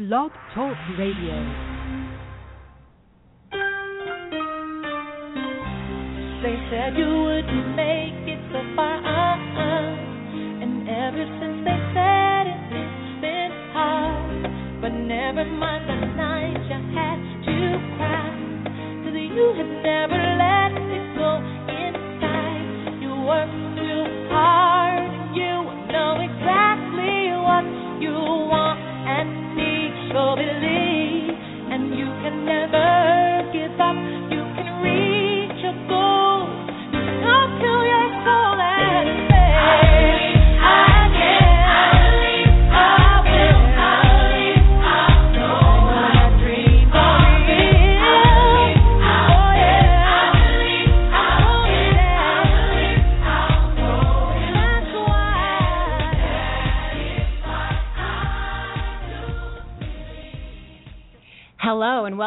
Blog Talk Radio. They said you wouldn't make it so far, uh-uh. and ever since they said it, it's been hard. But never mind the night you had to cry, 'cause you had never let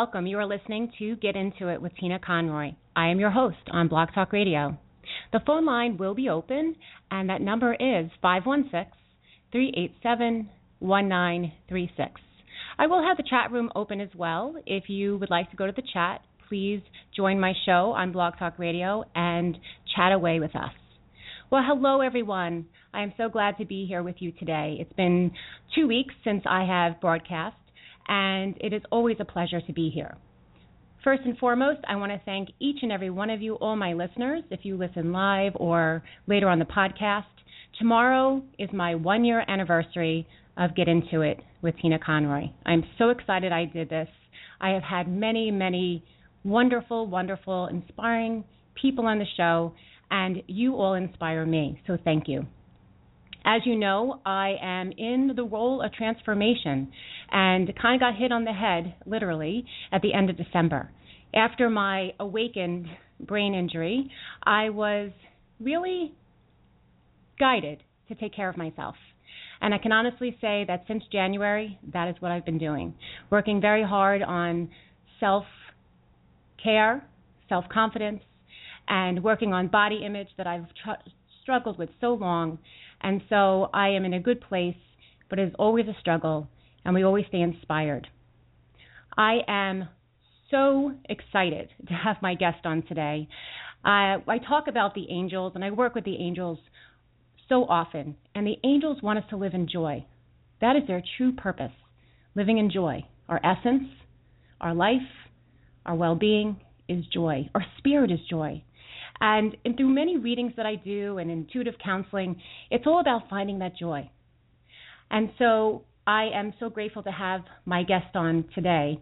welcome. You are listening to Get Into It with Tina Conroy. I am your host on Blog Talk Radio. The phone line will be open, and that number is 516 387 1936. I will have the chat room open as well. If you would like to go to the chat, please join my show on Blog Talk Radio and chat away with us. Well, hello, everyone. I am so glad to be here with you today. It's been two weeks since I have broadcast, and it is always a pleasure to be here. First and foremost, I want to thank each and every one of you, all my listeners, if you listen live or later on the podcast. Tomorrow is my one year anniversary of Get Into It with Tina Conroy. I'm so excited I did this. I have had many, many wonderful, wonderful, inspiring people on the show, and you all inspire me. So thank you. As you know, I am in the role of transformation and kind of got hit on the head, literally, at the end of December. After my awakened brain injury, I was really guided to take care of myself. And I can honestly say that since January, that is what I've been doing. Working very hard on self care, self confidence, and working on body image that I've tr- struggled with so long. And so I am in a good place, but it is always a struggle, and we always stay inspired. I am so excited to have my guest on today. I talk about the angels, and I work with the angels so often, and the angels want us to live in joy. That is their true purpose living in joy. Our essence, our life, our well being is joy. Our spirit is joy. And, through many readings that I do and intuitive counseling, it's all about finding that joy. And so I am so grateful to have my guest on today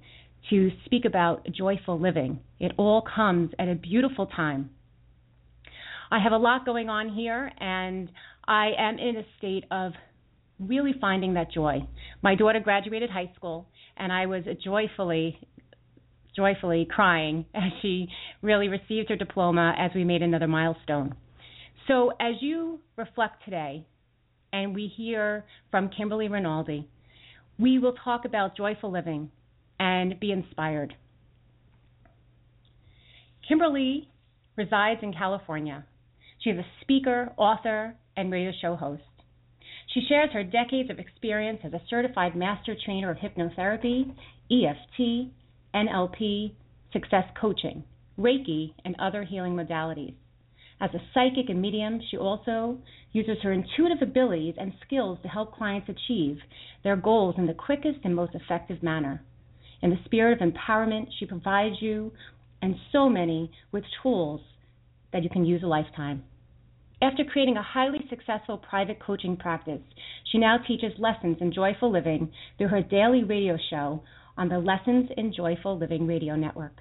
to speak about joyful living. It all comes at a beautiful time. I have a lot going on here, and I am in a state of really finding that joy. My daughter graduated high school, and I was joyfully joyfully crying as she really received her diploma as we made another milestone. So, as you reflect today, and we hear from Kimberly Rinaldi, we will talk about joyful living and be inspired. Kimberly resides in California. She is a speaker, author, and radio show host. She shares her decades of experience as a certified master trainer of hypnotherapy, EFT, NLP, success coaching, Reiki, and other healing modalities. As a psychic and medium, she also uses her intuitive abilities and skills to help clients achieve their goals in the quickest and most effective manner. In the spirit of empowerment, she provides you and so many with tools that you can use a lifetime. After creating a highly successful private coaching practice, she now teaches lessons in joyful living through her daily radio show on the Lessons in Joyful Living radio network.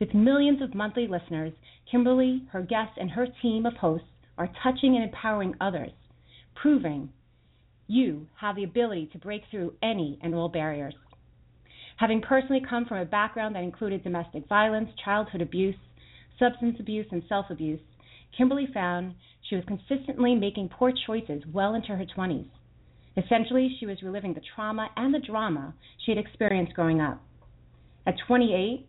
With millions of monthly listeners, Kimberly, her guests, and her team of hosts are touching and empowering others, proving you have the ability to break through any and all barriers. Having personally come from a background that included domestic violence, childhood abuse, substance abuse, and self abuse, Kimberly found she was consistently making poor choices well into her 20s. Essentially, she was reliving the trauma and the drama she had experienced growing up. At 28,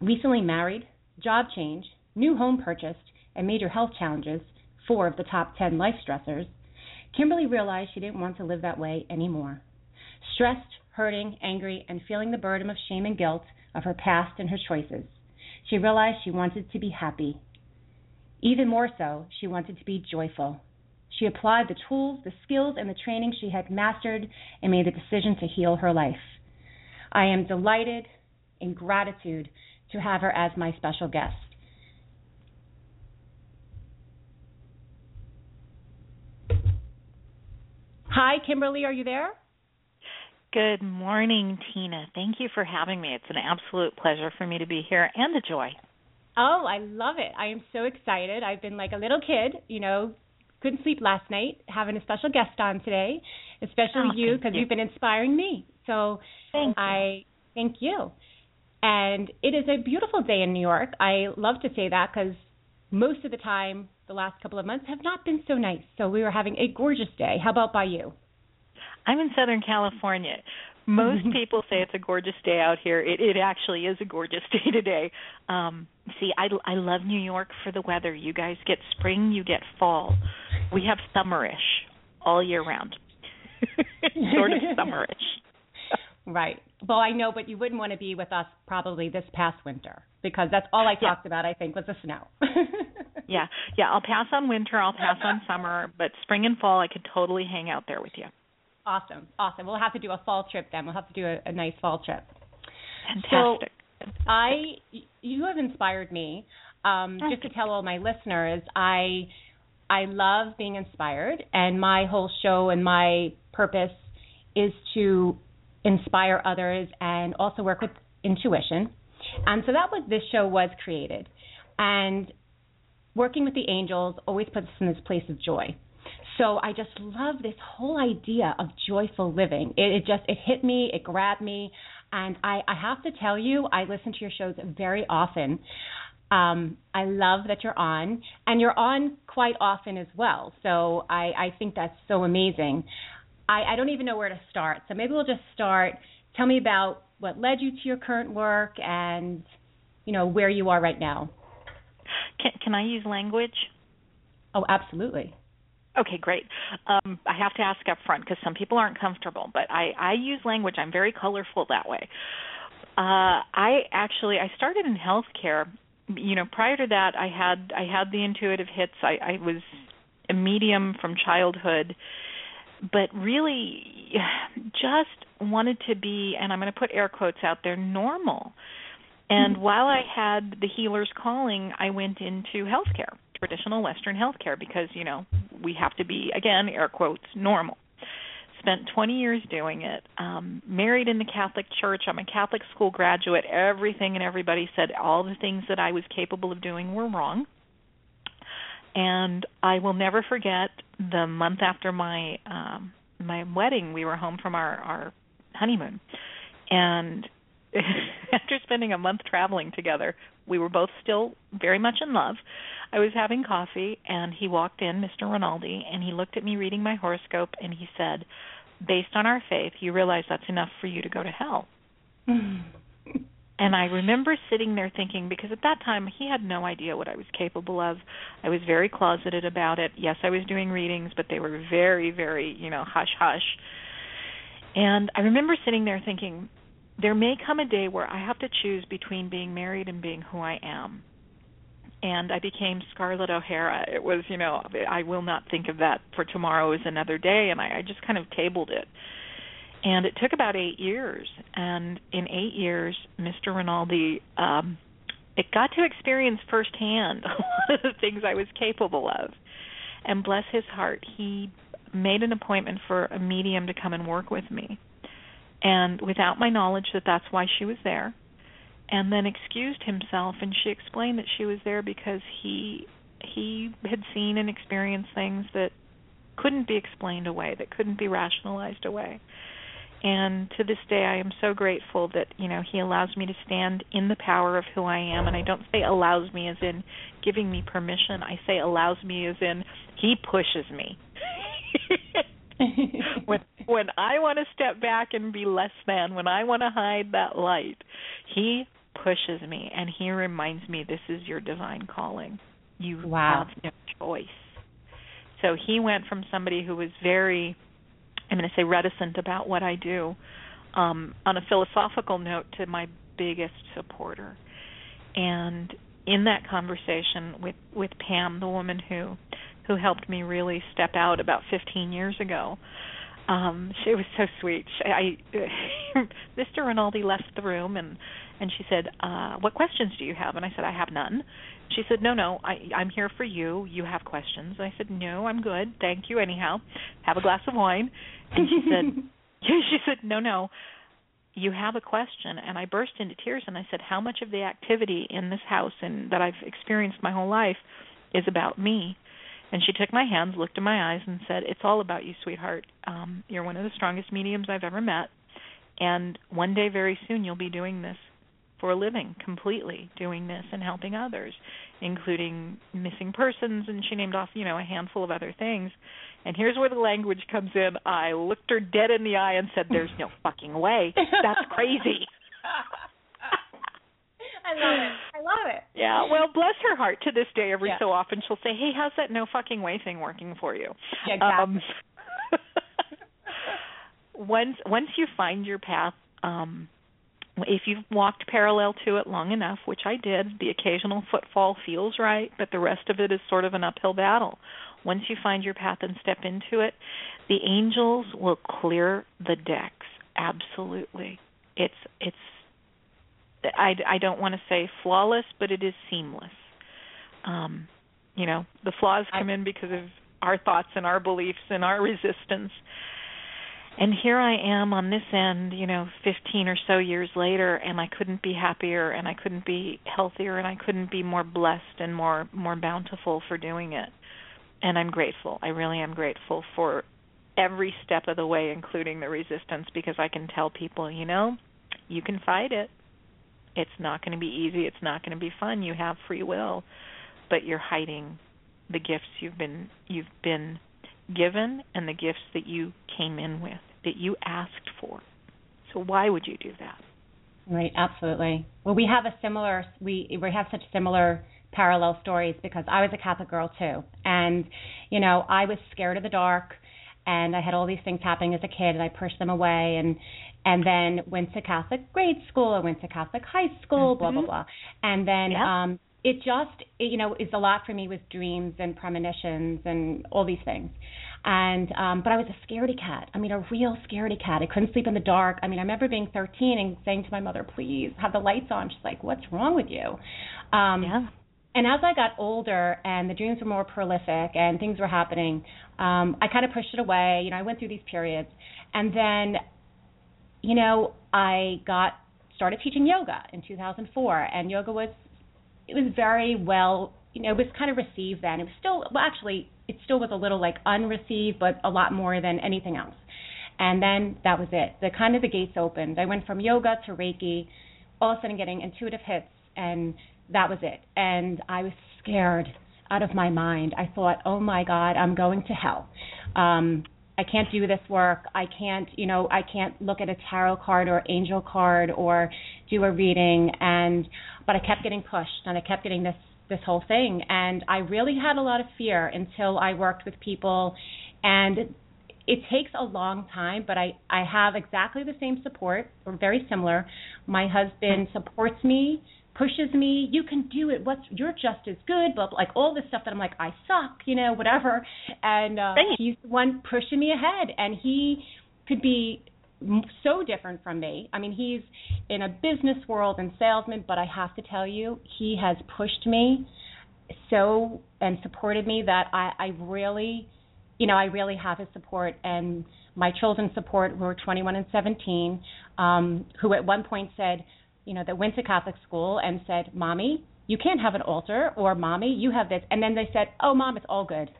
recently married, job change, new home purchased, and major health challenges, four of the top 10 life stressors, Kimberly realized she didn't want to live that way anymore. Stressed, hurting, angry, and feeling the burden of shame and guilt of her past and her choices. She realized she wanted to be happy. Even more so, she wanted to be joyful. She applied the tools, the skills, and the training she had mastered and made the decision to heal her life. I am delighted in gratitude to have her as my special guest. Hi, Kimberly, are you there? Good morning, Tina. Thank you for having me. It's an absolute pleasure for me to be here and a joy. Oh, I love it. I am so excited. I've been like a little kid, you know, couldn't sleep last night, having a special guest on today, especially oh, you because you. you've been inspiring me. So thank I thank you. And it is a beautiful day in New York. I love to say that because most of the time, the last couple of months have not been so nice. So we were having a gorgeous day. How about by you? I'm in Southern California. Most people say it's a gorgeous day out here. It it actually is a gorgeous day today. Um see, I I love New York for the weather. You guys get spring, you get fall. We have summerish all year round. sort of summerish. Right. Well, I know, but you wouldn't want to be with us probably this past winter because that's all I talked about. I think was the snow. yeah, yeah. I'll pass on winter. I'll pass on summer, but spring and fall, I could totally hang out there with you. Awesome, awesome. We'll have to do a fall trip then. We'll have to do a, a nice fall trip. Fantastic. So I, you have inspired me. Um, just to tell all my listeners, I, I love being inspired, and my whole show and my purpose is to inspire others and also work with intuition. And so that was this show was created. And working with the angels always puts us in this place of joy. So I just love this whole idea of joyful living. It, it just it hit me, it grabbed me, and I, I have to tell you, I listen to your shows very often. Um, I love that you're on, and you're on quite often as well. So I, I think that's so amazing. I, I don't even know where to start. So maybe we'll just start. Tell me about what led you to your current work and you know where you are right now. Can, can I use language? Oh, absolutely. Okay, great. Um, I have to ask up front because some people aren't comfortable, but I, I use language. I'm very colorful that way. Uh, I actually I started in healthcare. You know, prior to that, I had I had the intuitive hits. I, I was a medium from childhood, but really just wanted to be, and I'm going to put air quotes out there, normal. And mm-hmm. while I had the healer's calling, I went into healthcare traditional Western healthcare because, you know, we have to be, again, air quotes, normal. Spent 20 years doing it. Um, married in the Catholic Church. I'm a Catholic school graduate. Everything and everybody said all the things that I was capable of doing were wrong. And I will never forget the month after my um my wedding, we were home from our our honeymoon. And after spending a month traveling together, we were both still very much in love. I was having coffee and he walked in, Mr. Rinaldi, and he looked at me reading my horoscope and he said, "Based on our faith, you realize that's enough for you to go to hell." and I remember sitting there thinking because at that time he had no idea what I was capable of. I was very closeted about it. Yes, I was doing readings, but they were very very, you know, hush hush. And I remember sitting there thinking, there may come a day where I have to choose between being married and being who I am. And I became Scarlett O'Hara. It was, you know, I will not think of that for tomorrow is another day, and I, I just kind of tabled it. And it took about eight years. And in eight years, Mr. Rinaldi, um, it got to experience firsthand a lot of the things I was capable of. And bless his heart, he made an appointment for a medium to come and work with me and without my knowledge that that's why she was there and then excused himself and she explained that she was there because he he had seen and experienced things that couldn't be explained away that couldn't be rationalized away. And to this day I am so grateful that you know he allows me to stand in the power of who I am. And I don't say allows me as in giving me permission. I say allows me as in he pushes me. When when I want to step back and be less than, when I want to hide that light, he pushes me and he reminds me this is your divine calling. You wow. have no choice. So he went from somebody who was very I'm going to say reticent about what I do um, on a philosophical note to my biggest supporter. And in that conversation with with Pam, the woman who who helped me really step out about 15 years ago, um, she was so sweet. She, I, Mr. Rinaldi left the room and and she said, uh, "What questions do you have?" And I said, "I have none." She said, "No, no, I, I'm here for you. You have questions." I said, "No, I'm good. Thank you. Anyhow, have a glass of wine." And she said, "She said, no, no, you have a question." And I burst into tears and I said, "How much of the activity in this house and that I've experienced my whole life is about me?" And she took my hands, looked in my eyes, and said, "It's all about you, sweetheart. Um, you're one of the strongest mediums I've ever met, and one day, very soon, you'll be doing this for a living, completely doing this and helping others, including missing persons." And she named off, you know, a handful of other things. And here's where the language comes in. I looked her dead in the eye and said, "There's no fucking way. That's crazy." I love it. I love it. Yeah, well, bless her heart. To this day, every Yeah. so often, she'll say, "Hey, how's that no fucking way thing working for you?" Yeah, exactly. Um, once once you find your path, um, if you've walked parallel to it long enough, which I did, the occasional footfall feels right, but the rest of it is sort of an uphill battle. Once you find your path and step into it, the angels will clear the decks. Absolutely, it's it's. I, I don't want to say flawless, but it is seamless. Um, you know, the flaws come in because of our thoughts and our beliefs and our resistance. And here I am on this end, you know, 15 or so years later, and I couldn't be happier, and I couldn't be healthier, and I couldn't be more blessed and more more bountiful for doing it. And I'm grateful. I really am grateful for every step of the way, including the resistance, because I can tell people, you know, you can fight it. It's not going to be easy. It's not going to be fun. You have free will, but you're hiding the gifts you've been you've been given and the gifts that you came in with that you asked for. So why would you do that? Right, absolutely. Well, we have a similar we we have such similar parallel stories because I was a Catholic girl too, and you know I was scared of the dark, and I had all these things happening as a kid, and I pushed them away, and and then went to Catholic grade school, I went to Catholic high school, blah blah Mhm. blah, and then Yeah. um it just it, you know is a lot for me with dreams and premonitions and all these things and um but I was a scaredy cat. I mean a real scaredy cat. I couldn't sleep in the dark. I mean I remember being 13 and saying to my mother, "Please have the lights on." She's like, "What's wrong with you?" Um Yeah. and as I got older and the dreams were more prolific and things were happening, um, I kind of pushed it away. You know, I went through these periods, and then, you know, I got started teaching yoga in 2004, and yoga was it was very well, you know, it was kind of received then. It was still well, actually, it still was a little like unreceived, but a lot more than anything else. And then that was it. The kind of the gates opened. I went from yoga to Reiki, all of a sudden getting intuitive hits, and that was it. And I was scared out of my mind. I thought, oh my God, I'm going to hell. Um, I can't do this work. I can't, you know, I can't look at a tarot card or angel card or do a reading. And but I kept getting pushed, and I kept getting this this whole thing. And I really had a lot of fear until I worked with people, and it takes a long time, but I I have exactly the same support or very similar. My husband supports me, pushes me. You can do it. What's you're just as good, but like all this stuff that I'm like I suck, you know, whatever. And uh, he's the one pushing me ahead, and he could be so different from me. I mean, he's in a business world and salesman, but I have to tell you, he has pushed me so and supported me that I I really you know, I really have his support and my children's support who are 21 and 17, um, who at one point said, you know, that went to Catholic school and said, "Mommy, you can't have an altar," or "Mommy, you have this," and then they said, "Oh, Mom, it's all good."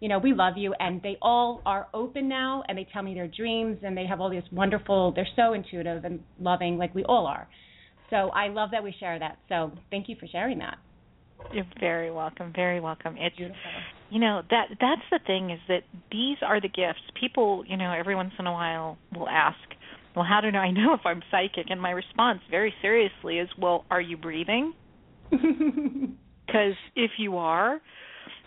You know, we love you, and they all are open now, and they tell me their dreams, and they have all these wonderful. They're so intuitive and loving, like we all are. So I love that we share that. So thank you for sharing that. You're very welcome. Very welcome. It's Beautiful. you know that that's the thing is that these are the gifts. People, you know, every once in a while will ask, "Well, how do I know if I'm psychic?" And my response, very seriously, is, "Well, are you breathing? Because if you are,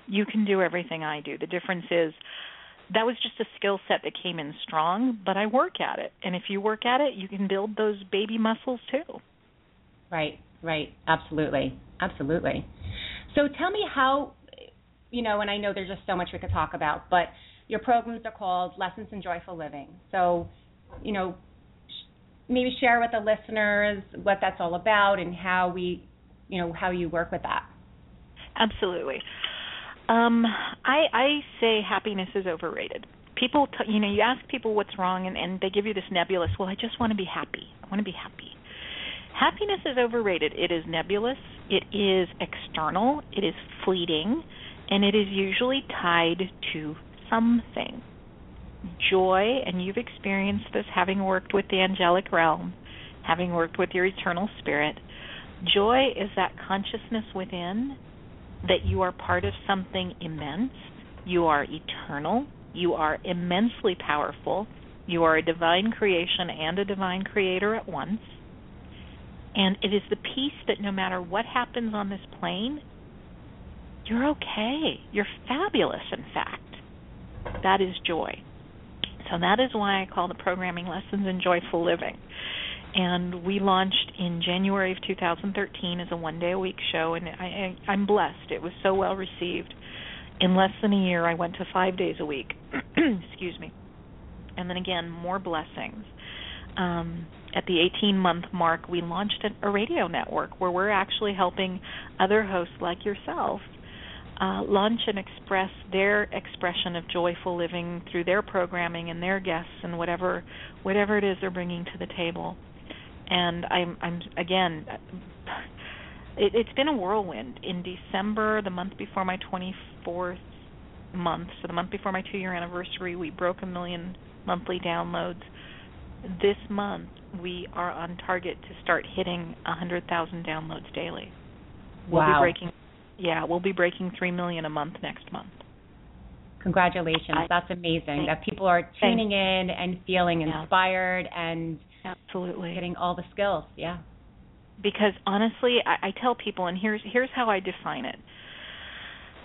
you can do everything I do. The difference is that was just a skill set that came in strong, but I work at it. And if you work at it, you can build those baby muscles too. Right, right. Absolutely. Absolutely. So tell me how you know, and I know there's just so much we could talk about, but your programs are called Lessons in Joyful Living. So, you know, maybe share with the listeners what that's all about and how we, you know, how you work with that. Absolutely. Um, I I say happiness is overrated. People, t- you know, you ask people what's wrong, and, and they give you this nebulous. Well, I just want to be happy. I want to be happy. Happiness is overrated. It is nebulous. It is external. It is fleeting, and it is usually tied to something. Joy, and you've experienced this having worked with the angelic realm, having worked with your eternal spirit. Joy is that consciousness within that you are part of something immense, you are eternal, you are immensely powerful, you are a divine creation and a divine creator at once. And it is the peace that no matter what happens on this plane, you're okay. You're fabulous, in fact. That is joy. So that is why I call the programming lessons in joyful living and we launched in January of 2013 as a one day a week show, and I, I, I'm blessed. It was so well received. In less than a year, I went to five days a week. Excuse me. And then again, more blessings. Um, at the 18 month mark, we launched a radio network where we're actually helping other hosts like yourself uh, launch and express their expression of joyful living through their programming and their guests and whatever whatever it is they're bringing to the table and I'm I'm again it, it's been a whirlwind. In December, the month before my 24th month, so the month before my 2-year anniversary, we broke a million monthly downloads. This month, we are on target to start hitting 100,000 downloads daily. We'll wow. be breaking yeah, we'll be breaking 3 million a month next month. Congratulations. I, That's amazing that people are tuning in and feeling inspired and Absolutely. Getting all the skills, yeah. Because honestly, I, I tell people, and here's here's how I define it.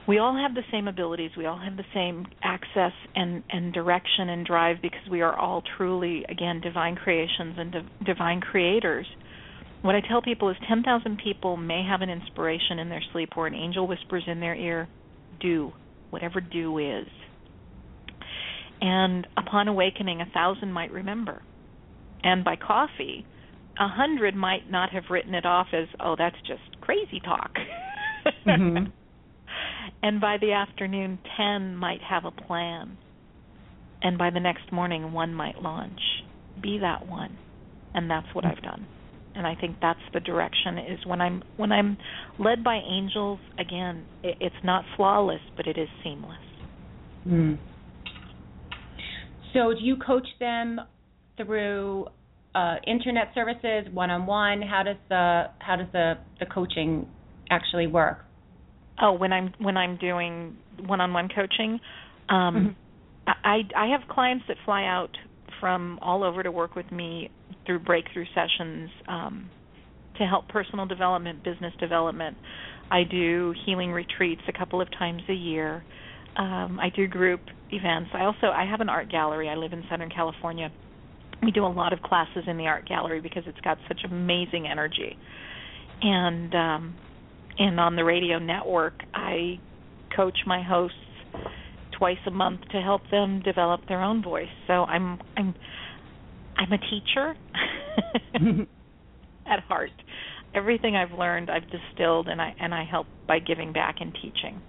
We all have the same abilities. We all have the same access and and direction and drive because we are all truly, again, divine creations and div- divine creators. What I tell people is 10,000 people may have an inspiration in their sleep or an angel whispers in their ear, do, whatever do is. And upon awakening, a thousand might remember and by coffee, a hundred might not have written it off as, oh, that's just crazy talk. mm-hmm. And by the afternoon, ten might have a plan. And by the next morning, one might launch. Be that one. And that's what I've done. And I think that's the direction is when I'm when I'm led by angels. Again, it, it's not flawless, but it is seamless. Mm. So, do you coach them through uh, internet services, one-on-one? How does the how does the the coaching actually work? Oh, when I'm when I'm doing one-on-one coaching, um, mm-hmm. I I have clients that fly out from all over to work with me through breakthrough sessions um, to help personal development, business development. I do healing retreats a couple of times a year. Um, I do group events. I also I have an art gallery. I live in Southern California, we do a lot of classes in the art gallery because it's got such amazing energy. And um and on the radio network, I coach my hosts twice a month to help them develop their own voice. So I'm I'm I'm a teacher at heart. Everything I've learned, I've distilled and I and I help by giving back and teaching.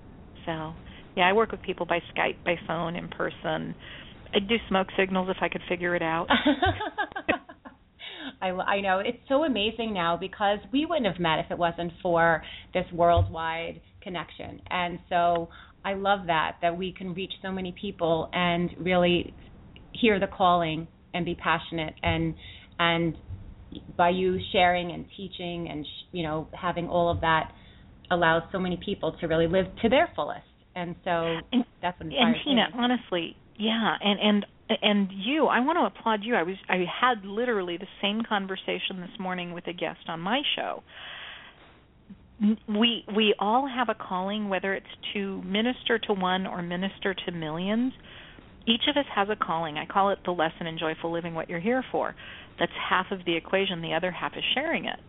So, yeah, I work with people by Skype, by phone, in person, I'd do smoke signals if I could figure it out. I, I know it's so amazing now because we wouldn't have met if it wasn't for this worldwide connection. And so I love that that we can reach so many people and really hear the calling and be passionate and and by you sharing and teaching and you know having all of that allows so many people to really live to their fullest. And so and, that's what And Tina, me. honestly, yeah, and and and you, I want to applaud you. I was I had literally the same conversation this morning with a guest on my show. We we all have a calling whether it's to minister to one or minister to millions. each of us has a calling. I call it the lesson in joyful living what you're here for. That's half of the equation, the other half is sharing it.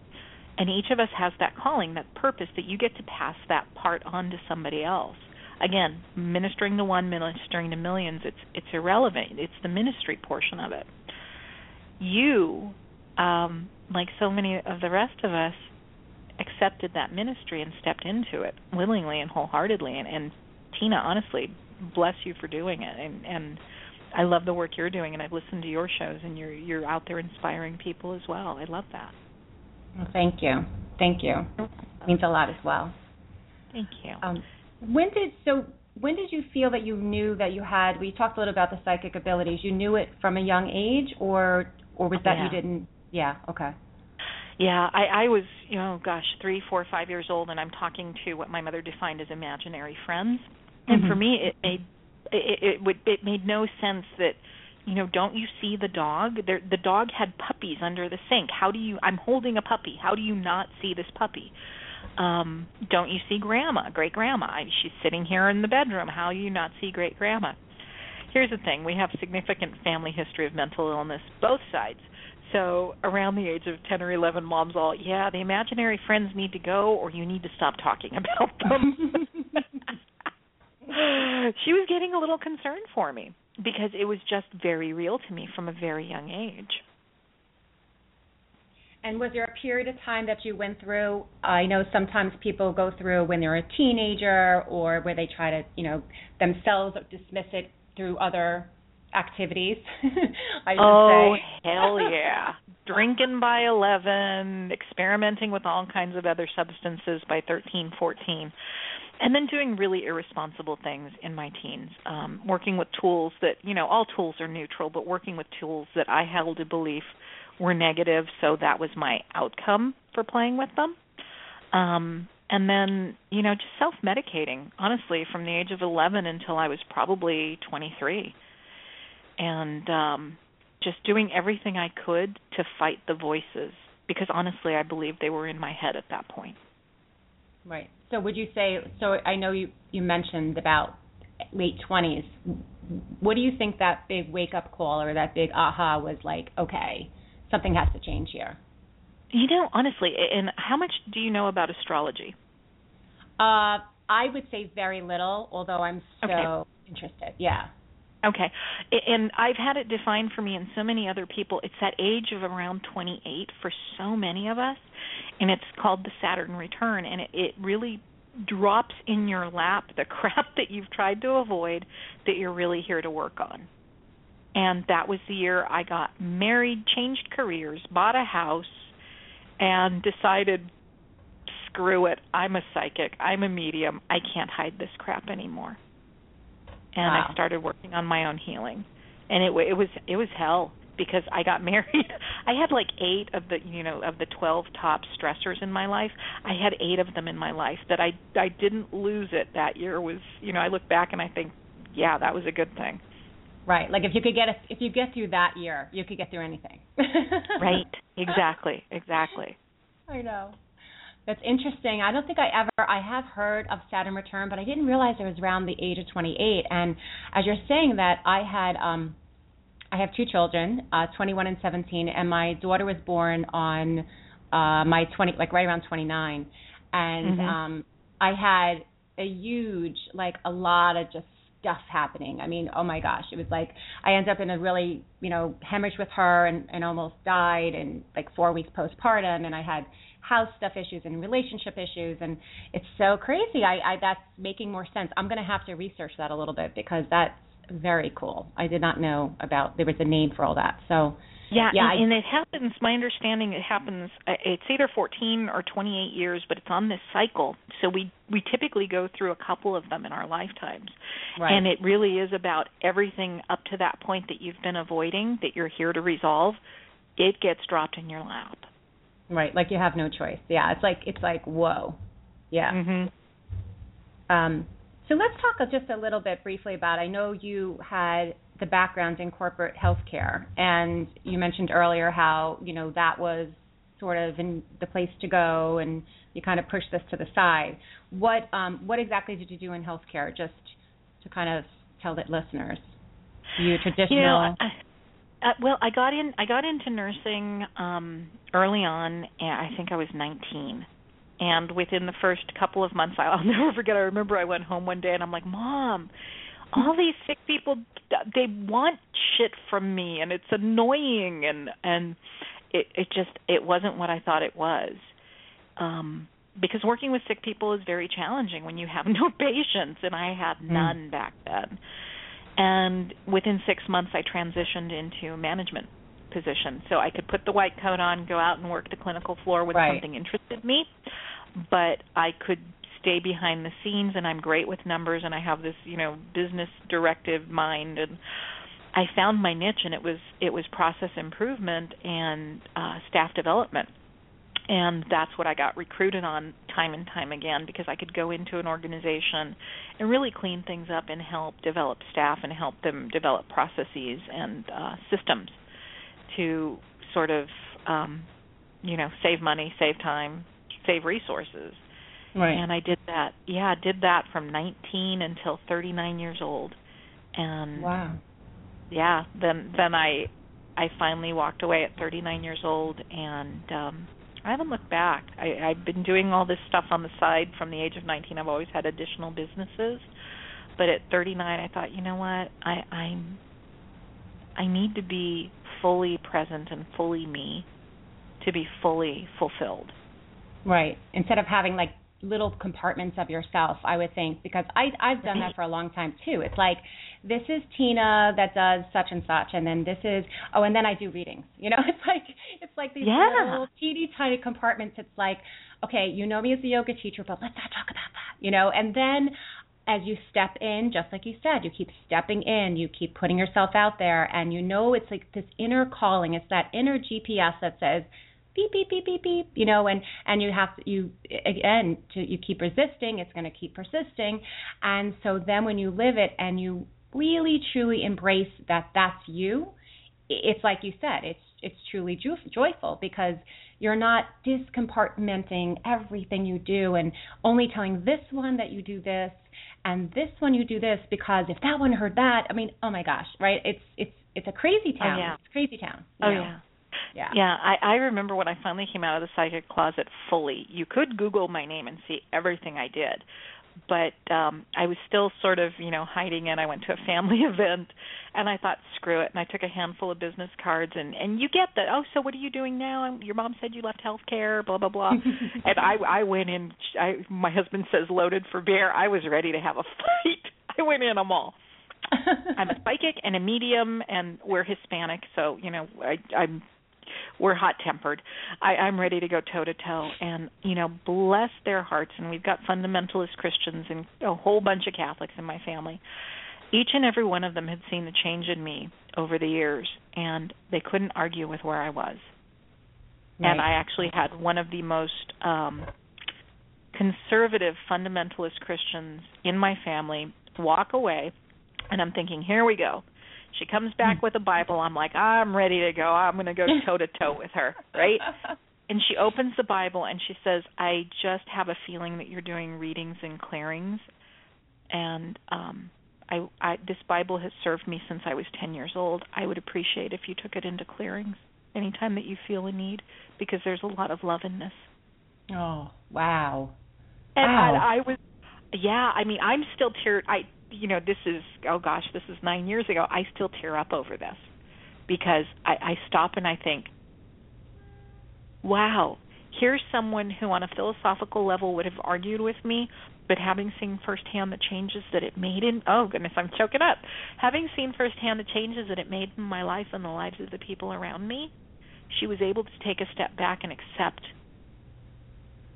And each of us has that calling, that purpose that you get to pass that part on to somebody else. Again, ministering to one, ministering to millions, it's it's irrelevant. It's the ministry portion of it. You, um, like so many of the rest of us, accepted that ministry and stepped into it willingly and wholeheartedly and, and Tina, honestly, bless you for doing it and and I love the work you're doing and I've listened to your shows and you're you're out there inspiring people as well. I love that. Well, thank you. Thank you. It means a lot as well. Thank you. Um, when did so when did you feel that you knew that you had we talked a little about the psychic abilities. You knew it from a young age or or was that yeah. you didn't yeah, okay. Yeah, I, I was, you know, gosh, three, four, five years old, and I'm talking to what my mother defined as imaginary friends. And Mm-hmm. for me, it made it, it would it made no sense that, you know, don't you see the dog? There, the dog had puppies under the sink. How do you? I'm holding a puppy. How do you not see this puppy? Um, don't you see grandma, great grandma? She's sitting here in the bedroom. How do you not see great grandma? Here's the thing: we have significant family history of mental illness, both sides. So around the age of 10 or 11, mom's all, yeah, the imaginary friends need to go or you need to stop talking about them. she was getting a little concerned for me because it was just very real to me from a very young age. And was there a period of time that you went through? I know sometimes people go through when they're a teenager or where they try to, you know, themselves dismiss it through other activities. I should oh, say. hell yeah. Drinking by 11, experimenting with all kinds of other substances by 13, 14. And then doing really irresponsible things in my teens, um, working with tools that, you know, all tools are neutral, but working with tools that I held a belief were negative, so that was my outcome for playing with them. Um, and then, you know, just self medicating, honestly, from the age of 11 until I was probably 23. And um, just doing everything I could to fight the voices, because honestly, I believe they were in my head at that point. Right. So would you say so I know you you mentioned about late 20s. What do you think that big wake up call or that big aha was like, okay, something has to change here? You know, honestly, and how much do you know about astrology? Uh I would say very little, although I'm so Okay. interested. Yeah. Okay. And I've had it defined for me and so many other people. It's that age of around 28 for so many of us, and it's called the Saturn return, and it, it really drops in your lap the crap that you've tried to avoid that you're really here to work on. And that was the year I got married, changed careers, bought a house, and decided screw it. I'm a psychic. I'm a medium. I can't hide this crap anymore and Wow. I started working on my own healing. And it it was it was hell because I got married. I had like 8 of the, you know, of the 12 top stressors in my life. I had 8 of them in my life that I I didn't lose it that year was, you know, I look back and I think, yeah, that was a good thing. Right. Like if you could get a, if you get through that year, you could get through anything. Right. Exactly. Exactly. I know. That's interesting. I don't think I ever I have heard of Saturn return, but I didn't realize it was around the age of 28. And as you're saying that, I had um I have two children, uh 21 and 17, and my daughter was born on uh my 20 like right around 29. And Mhm. um I had a huge like a lot of just stuff happening. I mean, oh my gosh, it was like I ended up in a really, you know, hemorrhage with her and and almost died and like 4 weeks postpartum and I had house stuff issues and relationship issues and it's so crazy. I, I that's making more sense. I'm going to have to research that a little bit because that's very cool. I did not know about there was a name for all that. So Yeah, Yeah, and, I- and it happens. My understanding, it happens. uh, It's either 14 or 28 years, but it's on this cycle. So we we typically go through a couple of them in our lifetimes, right. and it really is about everything up to that point that you've been avoiding, that you're here to resolve. It gets dropped in your lap. Right, like you have no choice. Yeah, it's like it's like whoa. Yeah. Mhm. Um, so let's talk just a little bit briefly about. I know you had the background in corporate healthcare, and you mentioned earlier how you know that was sort of in the place to go, and you kind of pushed this to the side. What um, what exactly did you do in healthcare? Just to kind of tell the listeners. You traditional. You know, I, uh, well, I got in. I got into nursing um early on. And I think I was 19, and within the first couple of months, I'll never forget. I remember I went home one day and I'm like, "Mom, all these sick people, they want shit from me, and it's annoying." And and it it just it wasn't what I thought it was. Um because working with sick people is very challenging when you have no patience and I had Mm. none back then. And within 6 months I transitioned into management position. So I could put the white coat on, go out and work the clinical floor when Right. something interested me, but I could stay behind the scenes and I'm great with numbers and I have this, you know, business directive mind and I found my niche and it was it was process improvement and uh staff development and that's what I got recruited on time and time again because I could go into an organization and really clean things up and help develop staff and help them develop processes and uh, systems to sort of um, you know save money, save time, save resources. Right. And I did that. Yeah, I did that from 19 until 39 years old. And wow. yeah, then then I I finally walked away at 39 years old and um I haven't looked back. I I've been doing all this stuff on the side from the age of 19. I've always had additional businesses. But at 39 I thought, you know what? I I'm I need to be fully present and fully me to be fully fulfilled. Right. Instead of having like little compartments of yourself, I would think because I I've done that for a long time too. It's like this is Tina that does such and such and then this is oh and then I do readings. You know, it's like it's like these Yeah. little teeny tiny compartments. It's like, okay, you know me as a yoga teacher, but let's not talk about that. You know, and then as you step in, just like you said, you keep stepping in, you keep putting yourself out there, and you know it's like this inner calling. It's that inner GPS that says, beep beep beep beep beep you know and and you have to you again to you keep resisting it's going to keep persisting and so then when you live it and you really truly embrace that that's you it's like you said it's it's truly jo- joyful because you're not discompartmenting everything you do and only telling this one that you do this and this one you do this because if that one heard that i mean oh my gosh right it's it's it's a crazy oh, town yeah. it's a crazy town Oh know? yeah. yeah Yeah, I I remember when I finally came out of the psychic closet fully. You could Google my name and see everything I did, but um I was still sort of you know hiding in. I went to a family event, and I thought screw it, and I took a handful of business cards, and and you get that. Oh, so what are you doing now? And Your mom said you left healthcare, blah blah blah, and I I went in. I my husband says loaded for bear. I was ready to have a fight. I went in them all. I'm a psychic and a medium, and we're Hispanic, so you know I, I'm we're hot tempered. I, I'm ready to go toe to toe, and you know, bless their hearts. And we've got fundamentalist Christians and a whole bunch of Catholics in my family. Each and every one of them had seen the change in me over the years, and they couldn't argue with where I was. And I actually had one of the most um conservative fundamentalist Christians in my family walk away and I'm thinking, here we go. She comes back with a Bible. I'm like, I'm ready to go. I'm going to go toe to toe with her, right? And she opens the Bible and she says, "I just have a feeling that you're doing readings and clearings, and um, I, I this Bible has served me since I was 10 years old. I would appreciate if you took it into clearings anytime that you feel a need, because there's a lot of love in this." Oh, wow. And Wow. I, I was, yeah. I mean, I'm still tear. I, you know, this is oh gosh, this is nine years ago. I still tear up over this because I, I stop and I think, wow, here's someone who, on a philosophical level, would have argued with me, but having seen firsthand the changes that it made in oh goodness, I'm choking up. Having seen firsthand the changes that it made in my life and the lives of the people around me, she was able to take a step back and accept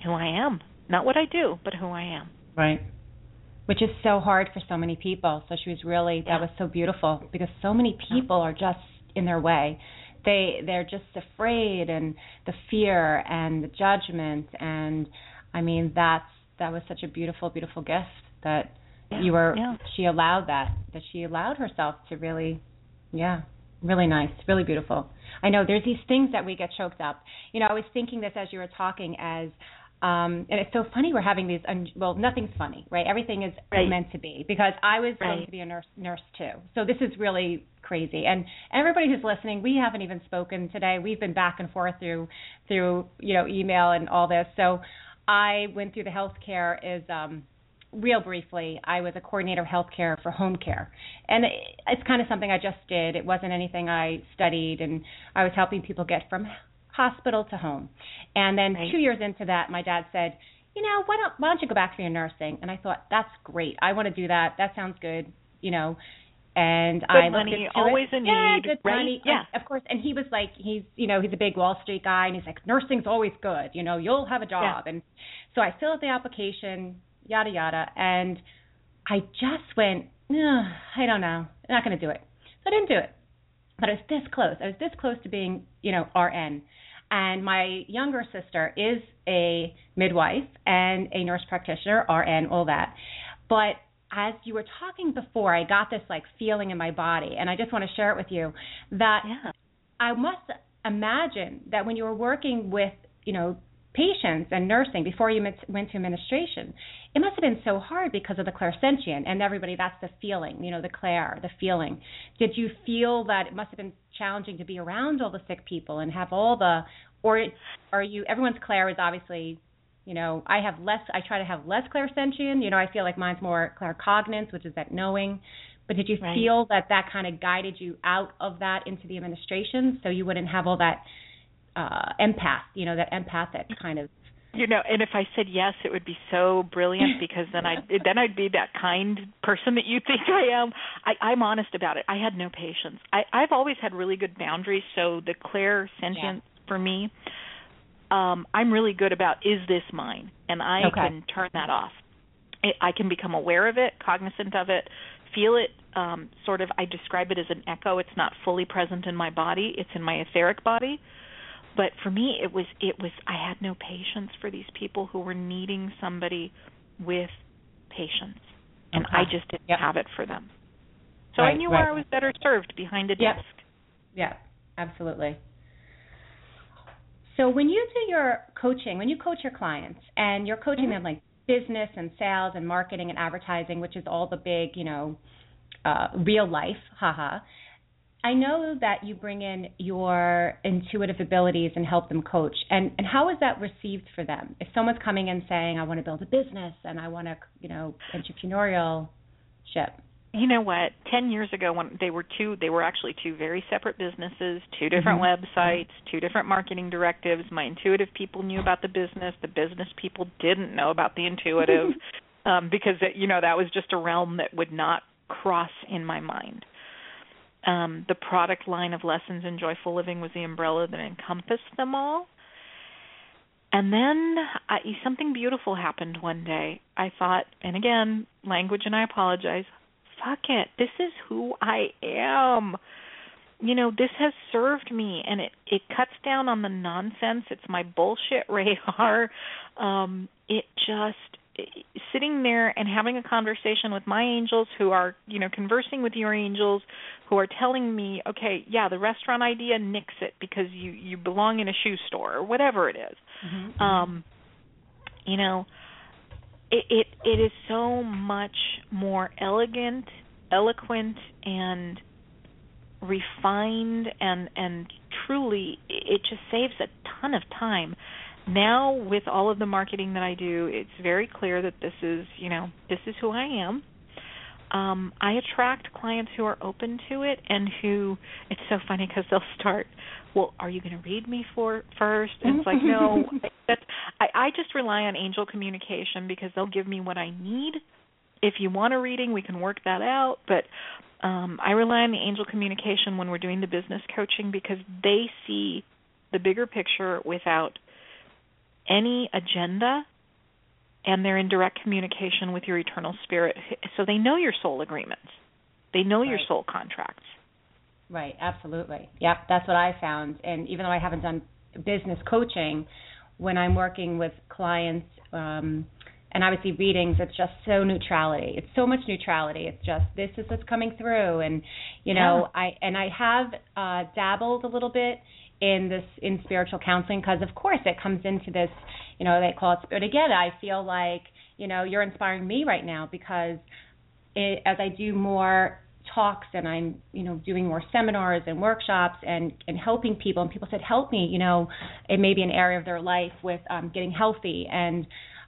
who I am. Not what I do, but who I am. Right. Which is so hard for so many people. So she was really that was so beautiful because so many people are just in their way. They they're just afraid and the fear and the judgment and I mean that's that was such a beautiful beautiful gift that Yeah, you were yeah. she allowed that that she allowed herself to really yeah really nice really beautiful i know there's these things that we get choked up you know i was thinking this as you were talking as Um, and it's so funny we're having these. Un- well, nothing's funny, right? Everything is Right. meant to be because I was going Right. to be a nurse, nurse too. So this is really crazy. And everybody who's listening, we haven't even spoken today. We've been back and forth through through you know email and all this. So I went through the healthcare is um, real briefly. I was a coordinator of healthcare for home care, and it, it's kind of something I just did. It wasn't anything I studied, and I was helping people get from hospital to home. And then Right. two years into that, my dad said, "You know, why don't why don't you go back for your nursing?" And I thought, "That's great. I want to do that. That sounds good." You know. And I looked money, into always it. a yeah, need, good right? money, Yeah. of course. And he was like, he's, you know, he's a big Wall Street guy, and he's like, nursing's always good. You know, you'll have a job. And so I filled out the application, yada yada, and I just went, I don't know, I'm not going to do it. So I didn't do it, but I was this close. I was this close to being, you know, RN. And my younger sister is a midwife and a nurse practitioner, RN, all that. But as you were talking before, I got this like feeling in my body, and I just want to share it with you that Yeah. I must imagine that when you were working with, you know, patients and nursing before you went to administration, it must have been so hard because of the clairsentient and everybody. That's the feeling, you know, the clair, the feeling. Did you feel that it must have been challenging to be around all the sick people and have all the, or are you? Everyone's clair is obviously, you know, I have less. I try to have less clairsentient. You know, I feel like mine's more claircognizance, which is that knowing. But did you Right. feel that that kind of guided you out of that into the administration, so you wouldn't have all that uh, empath, you know, that empathic kind of. You know, and if I said yes, it would be so brilliant because then I then I'd be that kind person that you think I am. I, I'm honest about it. I had no patience. I, I've always had really good boundaries, so the clair sentience for me, um, I'm really good about is this mine, and I Okay. can turn that off. I can become aware of it, cognizant of it, feel it. Um, sort of, I describe it as an echo. It's not fully present in my body; it's in my etheric body but for me it was it was i had no patience for these people who were needing somebody with patience and i just didn't Yep. have it for them so i knew right. where i was better served behind a Yep. desk Yeah, absolutely. So when you do your coaching, when you coach your clients and you're coaching Mhm. them like business and sales and marketing and advertising, which is all the big, you know, uh, real life, haha. I know that you bring in your intuitive abilities and help them coach. And and how is that received for them? If someone's coming in saying, "I want to build a business and I want to, you know, entrepreneurial ship." you know what ten years ago when they were two they were actually two very separate businesses two different Mhm. websites two different marketing directives my intuitive people knew about the business the business people didn't know about the intuitive um because it, you know that was just a realm that would not cross in my mind um the product line of lessons in joyful living was the umbrella that encompassed them all and then I, something beautiful happened one day. I thought, and again, language, and I apologize. Fuck it. This is who I am. You know, this has served me, and it it cuts down on the nonsense. It's my bullshit radar. Um, it just sitting there and having a conversation with my angels who are you know conversing with your angels who are telling me okay yeah the restaurant idea nix it because you you belong in a shoe store or whatever it is. um you know it it it is so much more elegant eloquent and refined and and truly it just saves a ton of time now with all of the marketing that I do, it's very clear that this is, you know, this is who I am. Um, I attract clients who are open to it and who it's so funny because they'll start, well, are you going to read me for first? And it's like, no, that's I, I just rely on angel communication because they'll give me what I need. If you want a reading, we can work that out. But um, I rely on the angel communication when we're doing the business coaching because they see the bigger picture without any agenda and they're in direct communication with your eternal spirit so they know your soul agreements they know your soul contracts Right, absolutely. Yep, that's what I found. And even though I haven't done business coaching, when I'm working with clients, um, and obviously readings, it's just so neutrality. It's so much neutrality. It's just this is what's coming through, and you know, I and I have uh, dabbled a little bit in this in spiritual counseling because of course it comes into this you know they call it but again i feel like you know you're inspiring me right now because it, as i do more talks and i'm you know doing more seminars and workshops and and helping people and people said help me you know it may be an area of their life with um getting healthy. And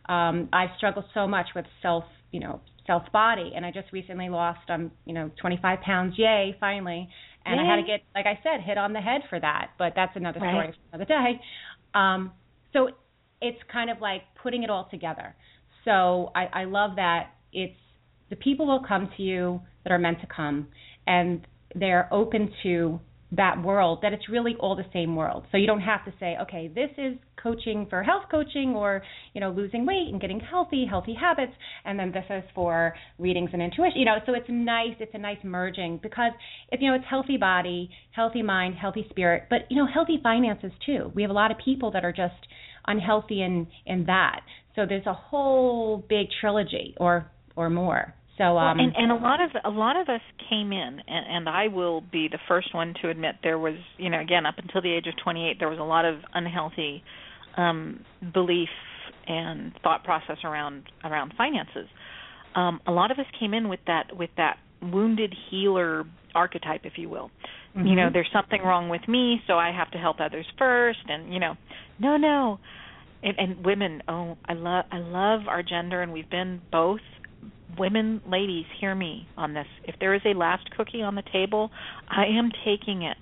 um i've struggled so much with self you know self body and i just recently lost um you know 25 pounds. Yay finally and Yay. i had to get like i said hit on the head for that but that's another story for another day. Um so it's kind of like putting it all together. So i i love that it's the people will come to you that are meant to come and they're open to that world that it's really all the same world. So you don't have to say okay this is coaching for health coaching or you know losing weight and getting healthy healthy habits and then this is for readings and intuition. You know so it's nice it's a nice merging because it's you know it's healthy body healthy mind healthy spirit but you know healthy finances too. We have a lot of people that are just unhealthy in in that. So there's a whole big trilogy or or more so um well, and, and a lot of a lot of us came in, and, and I will be the first one to admit there was, you know, again up until the age of 28, there was a lot of unhealthy um, belief and thought process around around finances. Um, a lot of us came in with that with that wounded healer archetype, if you will. You know, Mhm. there's something wrong with me, so I have to help others first, and you know, no, no. And, and women, oh, I love I love our gender, and we've been both women ladies hear me on this. If there is a last cookie on the table i am taking it.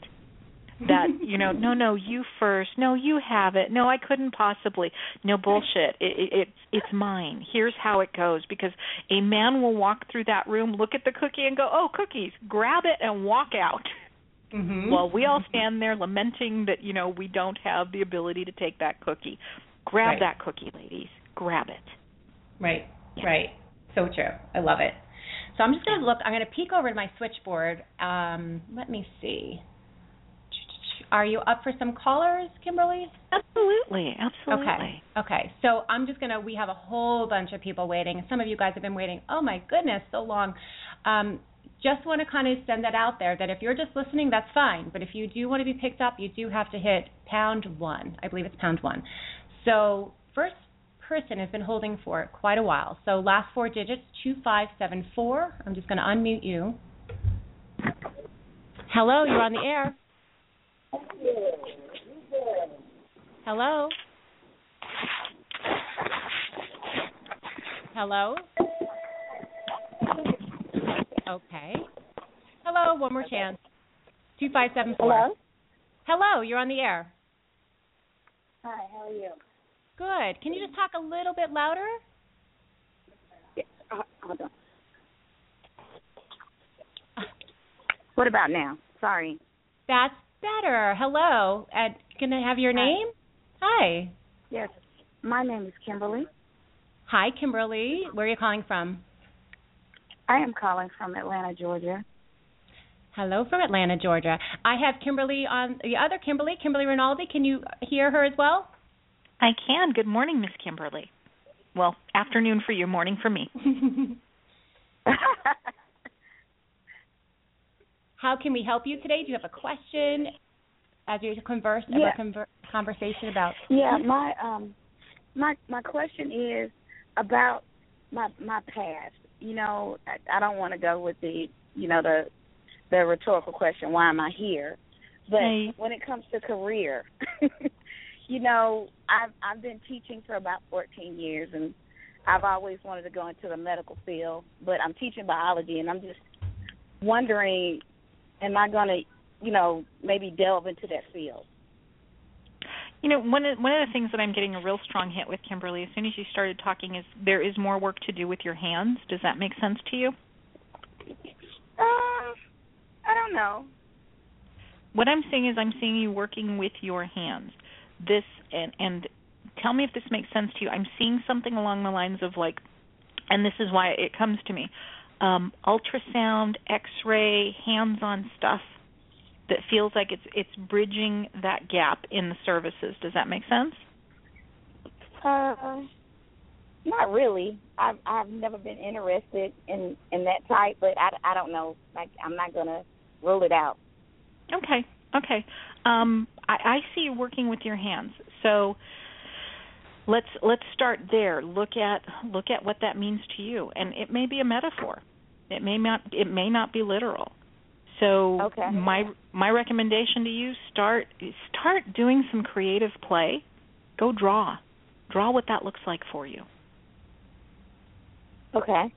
That you know no no you first. No you have it. No i couldn't possibly. No bullshit. It, it it's it's mine. Here's how it goes because a man will walk through that room look at the cookie and go oh cookies grab it and walk out. Mhm. while we all stand there lamenting that you know we don't have the ability to take that cookie. Grab Right. that cookie ladies. Grab it. Right, right. So true. I love it. So I'm just going to look. I'm going to peek over to my switchboard. Um, let me see. Are you up for some callers, Kimberly? absolutely absolutely Okay. Okay. So I'm just going to. We have a whole bunch of people waiting. Some of you guys have been waiting. Oh my goodness, so long. Um, just want to kind of send that out there that if you're just listening, that's fine. But if you do want to be picked up, you do have to hit pound one. I believe it's pound one. So first person has been holding for quite a while. So last four digits, 2574. I'm just going to unmute you. Hello, you're on the air. Hello? Hello? Okay. Hello, one more chance. 2574. Hello? Hello, you're on the air. Hi, how are you? Good. Can you just talk a little bit louder? Yeah, uh, hold on. What about now? Sorry. That's better. Hello. And can I have your Hi. name? Hi. Yes, my name is Kimberly. Hi, Kimberly. Where are you calling from? I am calling from Atlanta, Georgia. Hello from Atlanta, Georgia. I have Kimberly on the other Kimberly, Kimberly Rinaldi. Can you hear her as well? I can. Good morning, Miss Kimberly. Well, afternoon for you, morning for me. How can we help you today? Do you have a question as you converse have Yeah. a conver- conversation about? yeah, my um my my question is about my my past. You know, I, I don't want to go with the you know the the rhetorical question, why am I here? But Right. when it comes to career, you know, I've I've been teaching for about 14 years and I've always wanted to go into the medical field, but I'm teaching biology and I'm just wondering am I going to, you know, maybe delve into that field? You know, one of one of the things that I'm getting a real strong hit with Kimberly as soon as you started talking is there is more work to do with your hands. Does that make sense to you? Uh, I don't know. What I'm seeing is I'm seeing you working with your hands. This and and tell me if this makes sense to you. I'm seeing something along the lines of like and this is why it comes to me. Um ultrasound, x-ray, hands-on stuff that feels like it's it's bridging that gap in the services. Does that make sense? Uh, not really. I've I've never been interested in in that type, but I I don't know. Like I'm not gonna rule it out. Okay. Okay. Um I, I see you working with your hands. So let's let's start there. Look at look at what that means to you, and it may be a metaphor. It may not it may not be literal. So okay. my my recommendation to you start start doing some creative play. Go draw. Draw what that looks like for you. Okay.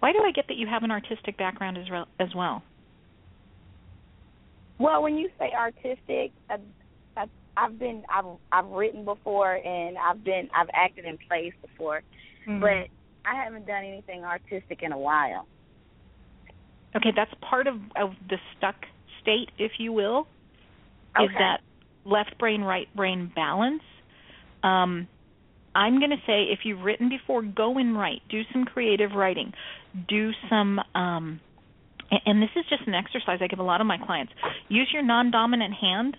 Why do I get that you have an artistic background as, re- as well? Well, when you say artistic, I, I, I've been I've I've written before and I've been I've acted in plays before, mm-hmm. but I haven't done anything artistic in a while. Okay, that's part of, of the stuck state, if you will, okay. is that left brain right brain balance. Um, I'm going to say if you've written before, go and write. Do some creative writing. Do some um, and this is just an exercise I give a lot of my clients. Use your non-dominant hand.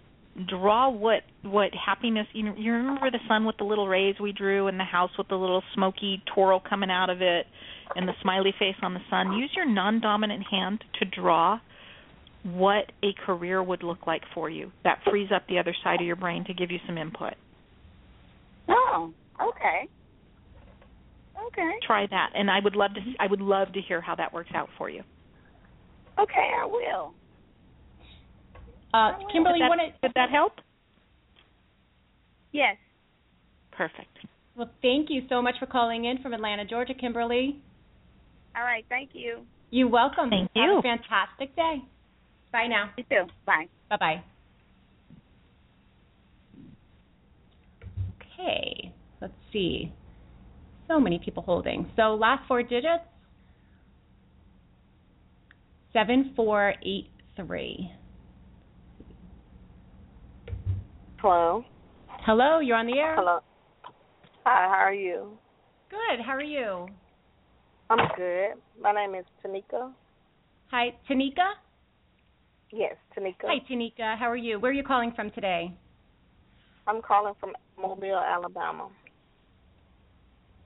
Draw what what happiness. You know, you remember the sun with the little rays we drew, and the house with the little smoky twirl coming out of it, and the smiley face on the sun. Use your non-dominant hand to draw what a career would look like for you. That frees up the other side of your brain to give you some input. Oh, okay. Okay. Try that, and I would love to. I would love to hear how that works out for you. Okay, I will. Uh, Kimberly, did that, wanna... did that help? Yes. Perfect. Well, thank you so much for calling in from Atlanta, Georgia, Kimberly. All right, thank you. You're welcome. Thank Have you. a fantastic day. Bye now. You too. Bye. Bye bye. Okay, let's see. So many people holding. So last four digits 7483. Hello. Hello, you're on the air. Hello. Hi, how are you? Good. How are you? I'm good. My name is Tanika. Hi, Tanika? Yes, Tanika. Hi, Tanika. How are you? Where are you calling from today? I'm calling from Mobile, Alabama.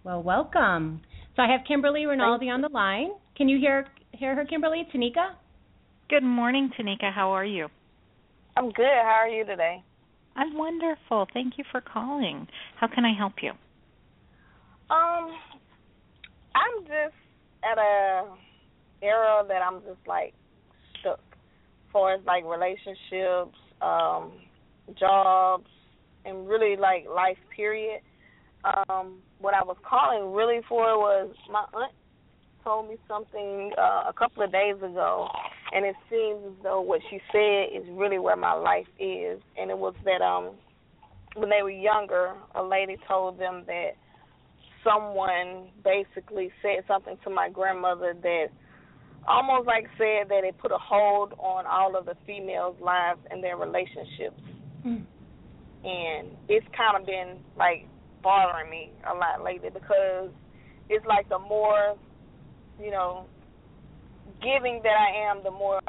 Well, welcome. So I have Kimberly Rinaldi on the line. Can you hear hear her, Kimberly? Tanika? Good morning, Tanika. How are you? I'm good. How are you today? I'm wonderful. Thank you for calling. How can I help you? Um, I'm just at a era that I'm just like stuck, as far as like relationships, um, jobs, and really like life. Period. Um, what I was calling really for was my aunt told me something uh, a couple of days ago, and it seems as though what she said is really where my life is. And it was that um, when they were younger, a lady told them that someone basically said something to my grandmother that almost like said that it put a hold on all of the females' lives and their relationships. Mm. And it's kind of been like bothering me a lot lately because it's like the more you know, giving that I am, the more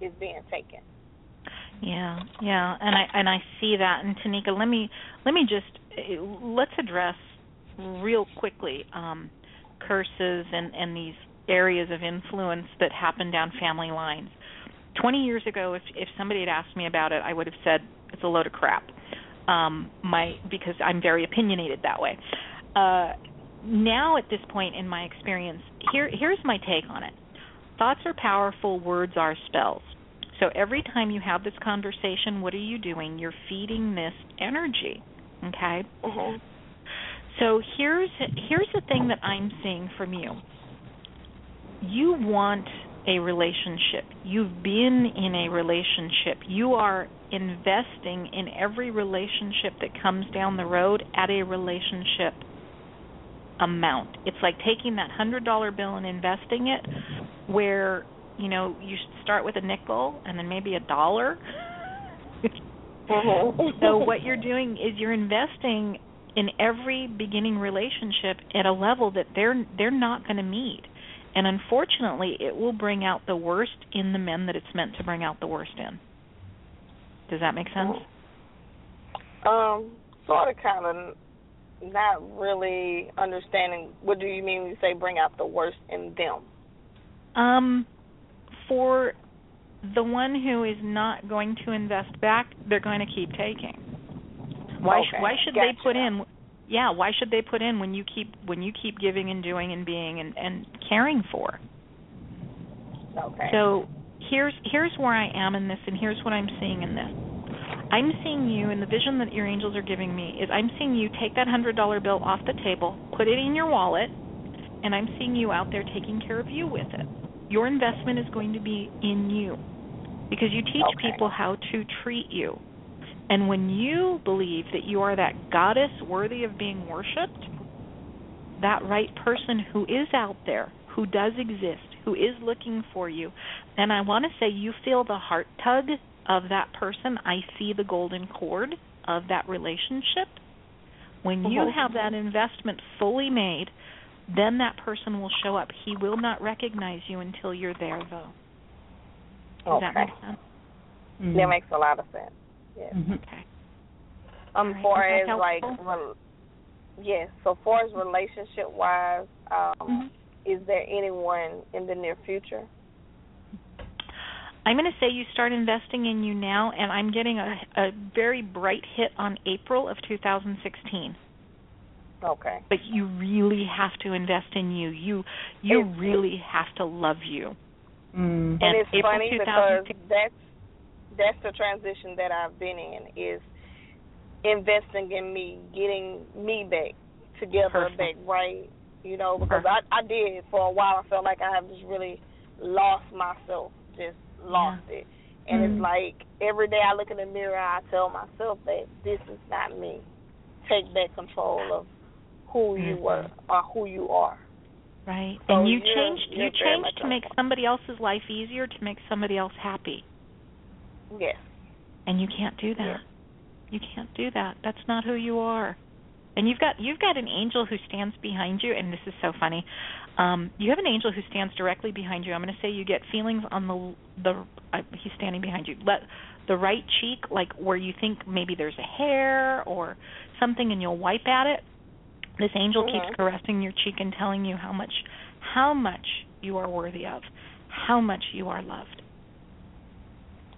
is being taken. Yeah, yeah, and I and I see that. And Tanika, let me let me just let's address real quickly um, curses and and these areas of influence that happen down family lines. Twenty years ago, if if somebody had asked me about it, I would have said it's a load of crap. Um, my because I'm very opinionated that way. Uh, now at this point in my experience, here here's my take on it. Thoughts are powerful, words are spells. So every time you have this conversation, what are you doing? You're feeding this energy. Okay? Mm-hmm. So here's here's the thing that I'm seeing from you. You want a relationship. You've been in a relationship. You are investing in every relationship that comes down the road at a relationship amount. It's like taking that hundred dollar bill and investing it where, you know, you start with a nickel and then maybe a dollar. so what you're doing is you're investing in every beginning relationship at a level that they're they're not going to meet. And unfortunately, it will bring out the worst in the men that it's meant to bring out the worst in. Does that make sense? Um, sort of, kind of not really understanding what do you mean when you say bring out the worst in them um for the one who is not going to invest back, they're going to keep taking. Why Okay, why should gotcha. they put in yeah, why should they put in when you keep when you keep giving and doing and being and and caring for? Okay. So here's here's where I am in this, and here's what I'm seeing in this. I'm seeing you, and the vision that your angels are giving me is I'm seeing you take that hundred dollar bill off the table, put it in your wallet, and I'm seeing you out there taking care of you with it. Your investment is going to be in you, because you teach Okay. people how to treat you. And when you believe that you are that goddess worthy of being worshipped, that right person who is out there, who does exist, who is looking for you. And I want to say you feel the heart tug of that person. I see the golden cord of that relationship. When you Mhm. have that investment fully made, then that person will show up. He will not recognize you until you're there, though. Does that Okay. make sense? Mm-hmm. That makes a lot of sense. Yes. Mhm. Okay. Um, All right. far Is as that like, helpful? rel- yes. So far as relationship wise, um, Mhm. is there anyone in the near future? I'm going to say you start investing in you now, and I'm getting a, a very bright hit on April of 2016. Okay. But you really have to invest in you. You you It's- really have to love you. Mm. And, And it's April funny because 2016 that's that's the transition that I've been in is investing in me, getting me back together, Perfect. back right. You know, because I I did for a while. I felt like I have just really lost myself, just lost it. And Mhm. it's like every day I look in the mirror, I tell myself that this is not me. Take back control of who you Mhm. were or who you are. Right. So and you changed you changed to make somebody else's life easier to make somebody else happy. Yes. And you can't do that. Yeah. You can't do that. That's not who you are. And you've got you've got an angel who stands behind you and this is so funny. Um you have an angel who stands directly behind you. I'm going to say you get feelings on the the uh, he's standing behind you. Let the right cheek like where you think maybe there's a hair or something and you'll wipe at it. This angel Mhm. keeps caressing your cheek and telling you how much how much you are worthy of, how much you are loved.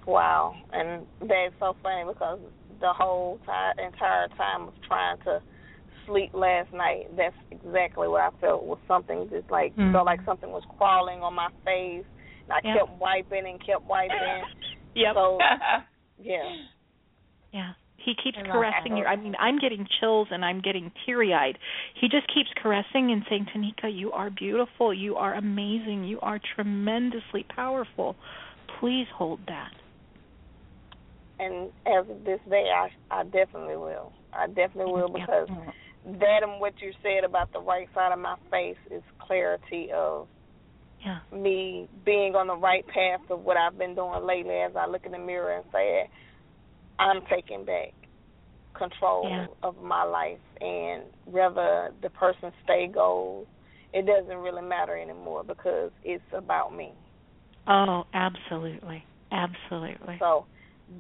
Wow, and that's so funny because the whole ti entire time of trying to sleep last night, that's exactly what I felt was something just like Mm. felt like something was crawling on my face, and I Yeah. kept wiping and kept wiping. Yep. So yeah, Yeah. He keeps I love caressing that. your I mean, I'm getting chills and I'm getting teary eyed. He just keeps caressing and saying, Tanika, you are beautiful, you are amazing, you are tremendously powerful. Please hold that. and as of this day, I I definitely will. I definitely will Yeah. because that and what you said about the right side of my face is clarity of Yeah. me being on the right path of what I've been doing lately as I look in the mirror and say, I'm taking back control Yeah. of my life and whether the person stay goes, it doesn't really matter anymore because it's about me. Oh, absolutely. Absolutely. So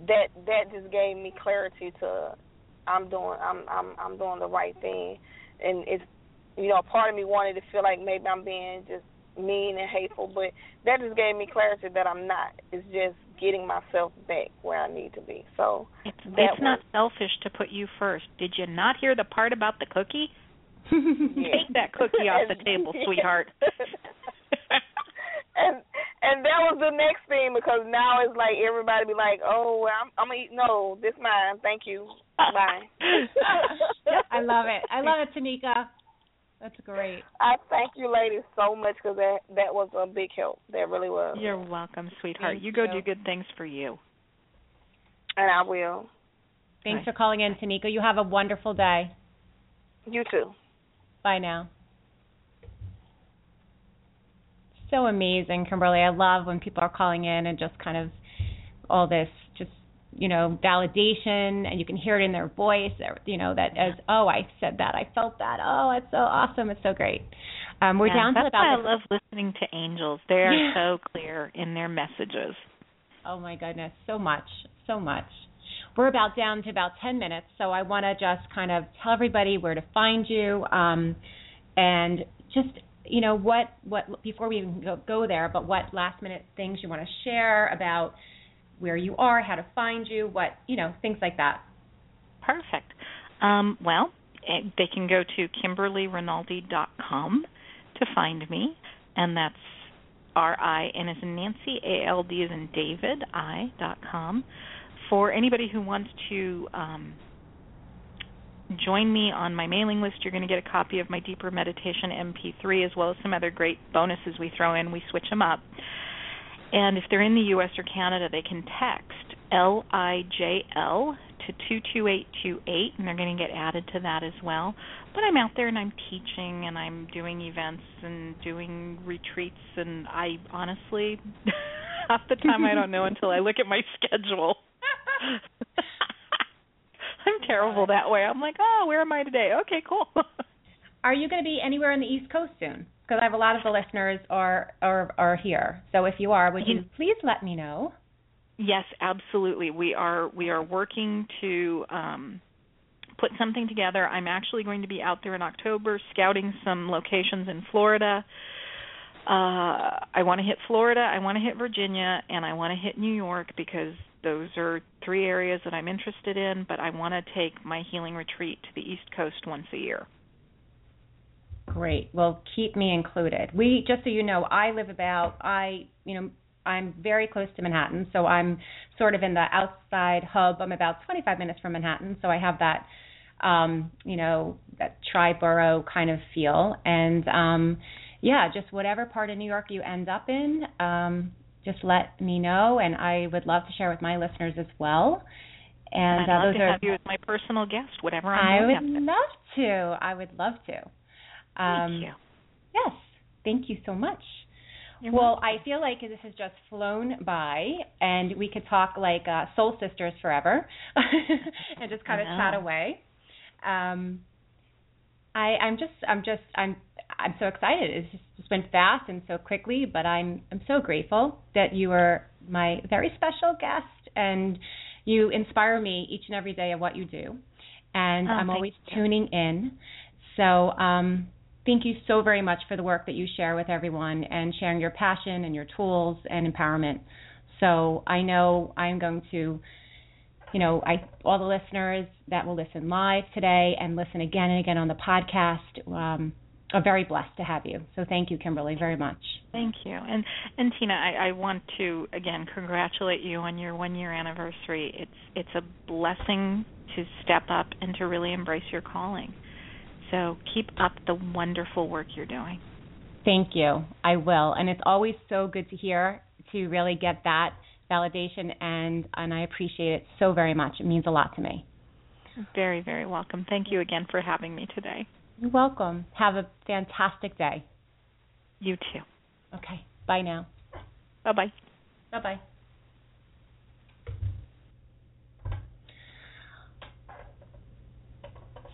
that that just gave me clarity to I'm doing I'm I'm I'm doing the right thing and it's you know, part of me wanted to feel like maybe I'm being just mean and hateful, but that just gave me clarity that I'm not. It's just getting myself back where I need to be. So It's it's not selfish to put you first. Did you not hear the part about the cookie? yeah. Take that cookie off the table, sweetheart. and and that was the next thing because now it's like everybody be like, oh, well, I'm I'm gonna eat. No, this mine. Thank you. Bye. I love it. I love it, Tanika. That's great. I thank you, ladies, so much because that that was a big help. That really was. You're welcome, sweetheart. Thank you go you. do good things for you. And I will. Thanks Bye. for calling in, Tanika. You have a wonderful day. You too. Bye now. So amazing, Kimberly. I love when people are calling in and just kind of all this just you know validation and you can hear it in their voice you know that as oh i said that i felt that oh it's so awesome it's so great um we're Yeah, down to that's about why I love listening to angels. They are Yeah. so clear in their messages. Oh my goodness, so much, so much. We're about down to about 10 minutes, so I want to just kind of tell everybody where to find you um, and just you know, what what before we even go, go there, but what last minute things you want to share about where you are, how to find you, what you know, things like that. Perfect. Um, well, eh, they can go to kimberlyrinaldi.com to find me, and that's R I N as in Nancy, A L D as in David, I dot com. For anybody who wants to um, join me on my mailing list, you're going to get a copy of my Deeper Meditation MP3 as well as some other great bonuses we throw in. We switch them up. And if they're in the US or Canada, they can text L I J L to 22828 and they're going to get added to that as well. But I'm out there and I'm teaching and I'm doing events and doing retreats and I honestly half the time I don't know until I look at my schedule. I'm terrible that way. I'm like, "Oh, where am I today?" Okay, cool. Are you going to be anywhere on the East Coast soon? Because I have a lot of the listeners are are are here. So if you are, would you please let me know? Yes, absolutely. We are we are working to um, put something together. I'm actually going to be out there in October scouting some locations in Florida. Uh, I want to hit Florida, I want to hit Virginia, and I want to hit New York because those are three areas that I'm interested in. But I want to take my healing retreat to the East Coast once a year. Great. Well, keep me included. We just so you know, I live about I you know I'm very close to Manhattan, so I'm sort of in the outside hub. I'm about 25 minutes from Manhattan, so I have that, um, you know, that tri-borough kind of feel. And um, yeah, just whatever part of New York you end up in, um, just let me know, and I would love to share with my listeners as well. And I'd uh, love those to are, have you as my personal guest, whatever I'm I would love to. I would love to. Um, Thank you. Yes. Thank you so much. You're well, I feel like this has just flown by, and we could talk like uh, soul sisters forever, and just kind of chat away. Um, I, I'm just, I'm just, I'm, I'm so excited. It's just, just went fast and so quickly, but I'm, I'm so grateful that you are my very special guest, and you inspire me each and every day of what you do, and Oh, I'm always you. tuning in. So, um, thank you so very much for the work that you share with everyone and sharing your passion and your tools and empowerment. So I know I'm going to, you know, I all the listeners that will listen live today and listen again and again on the podcast um, are very blessed to have you. So thank you, Kimberly, very much. Thank you. And and Tina, I, I want to again congratulate you on your one year anniversary. It's it's a blessing to step up and to really embrace your calling. So keep up the wonderful work you're doing. Thank you. I will. And it's always so good to hear to really get that validation and and I appreciate it so very much. It means a lot to me. Very, very welcome. Thank you again for having me today. You're welcome. Have a fantastic day. You too. Okay. Bye now. Bye bye. Bye bye.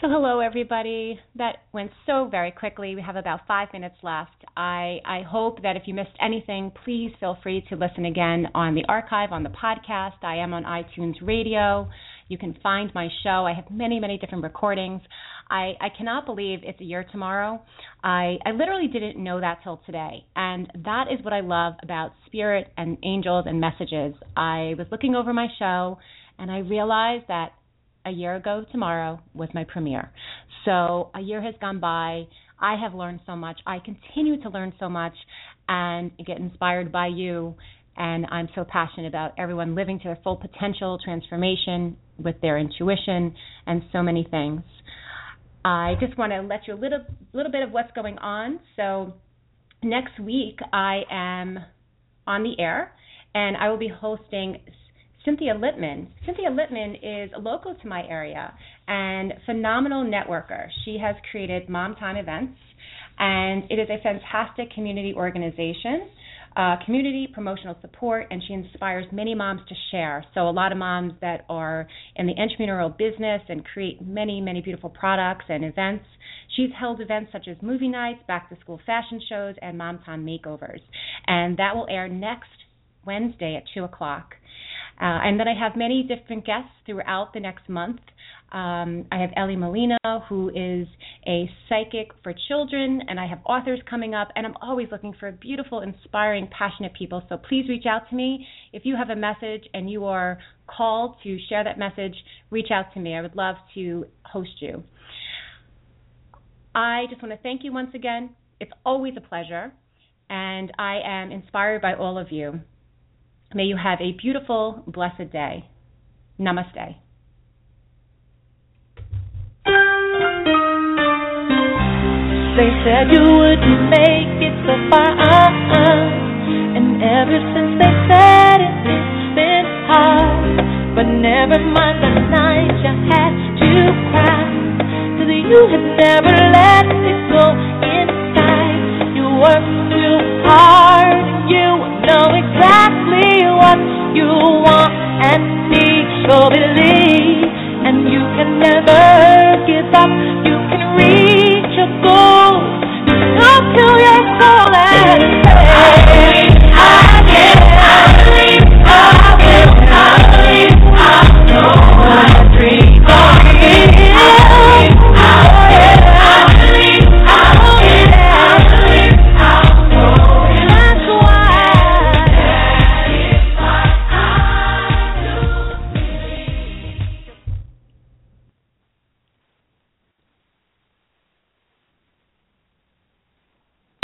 So hello everybody. That went so very quickly. We have about five minutes left. I, I hope that if you missed anything, please feel free to listen again on the archive, on the podcast. I am on iTunes Radio. You can find my show. I have many, many different recordings. I, I cannot believe it's a year tomorrow. I, I literally didn't know that till today. And that is what I love about spirit and angels and messages. I was looking over my show and I realized that a year ago tomorrow was my premiere. So a year has gone by. I have learned so much. I continue to learn so much and get inspired by you. And I'm so passionate about everyone living to their full potential, transformation with their intuition, and so many things. I just want to let you a little little bit of what's going on. So next week I am on the air, and I will be hosting Cynthia Littman. Cynthia Littman is local to my area and phenomenal networker. She has created Mom Time events, and it is a fantastic community organization. Uh, community promotional support, and she inspires many moms to share. So, a lot of moms that are in the entrepreneurial business and create many, many beautiful products and events. She's held events such as movie nights, back to school fashion shows, and Mom Time makeovers. And that will air next Wednesday at 2 o'clock. Uh, and then I have many different guests throughout the next month. Um, I have Ellie Molina, who is a psychic for children, and I have authors coming up. And I'm always looking for beautiful, inspiring, passionate people. So please reach out to me. If you have a message and you are called to share that message, reach out to me. I would love to host you. I just want to thank you once again. It's always a pleasure, and I am inspired by all of you. May you have a beautiful, blessed day. Namaste. They said you wouldn't make it so far, and ever since they said it, it's been hard. But never mind the night you had to cry, cause you had never let it go inside. You worked too hard, know exactly what you want and need. So believe, and you can never give up. You can reach your goals. Talk to your soul and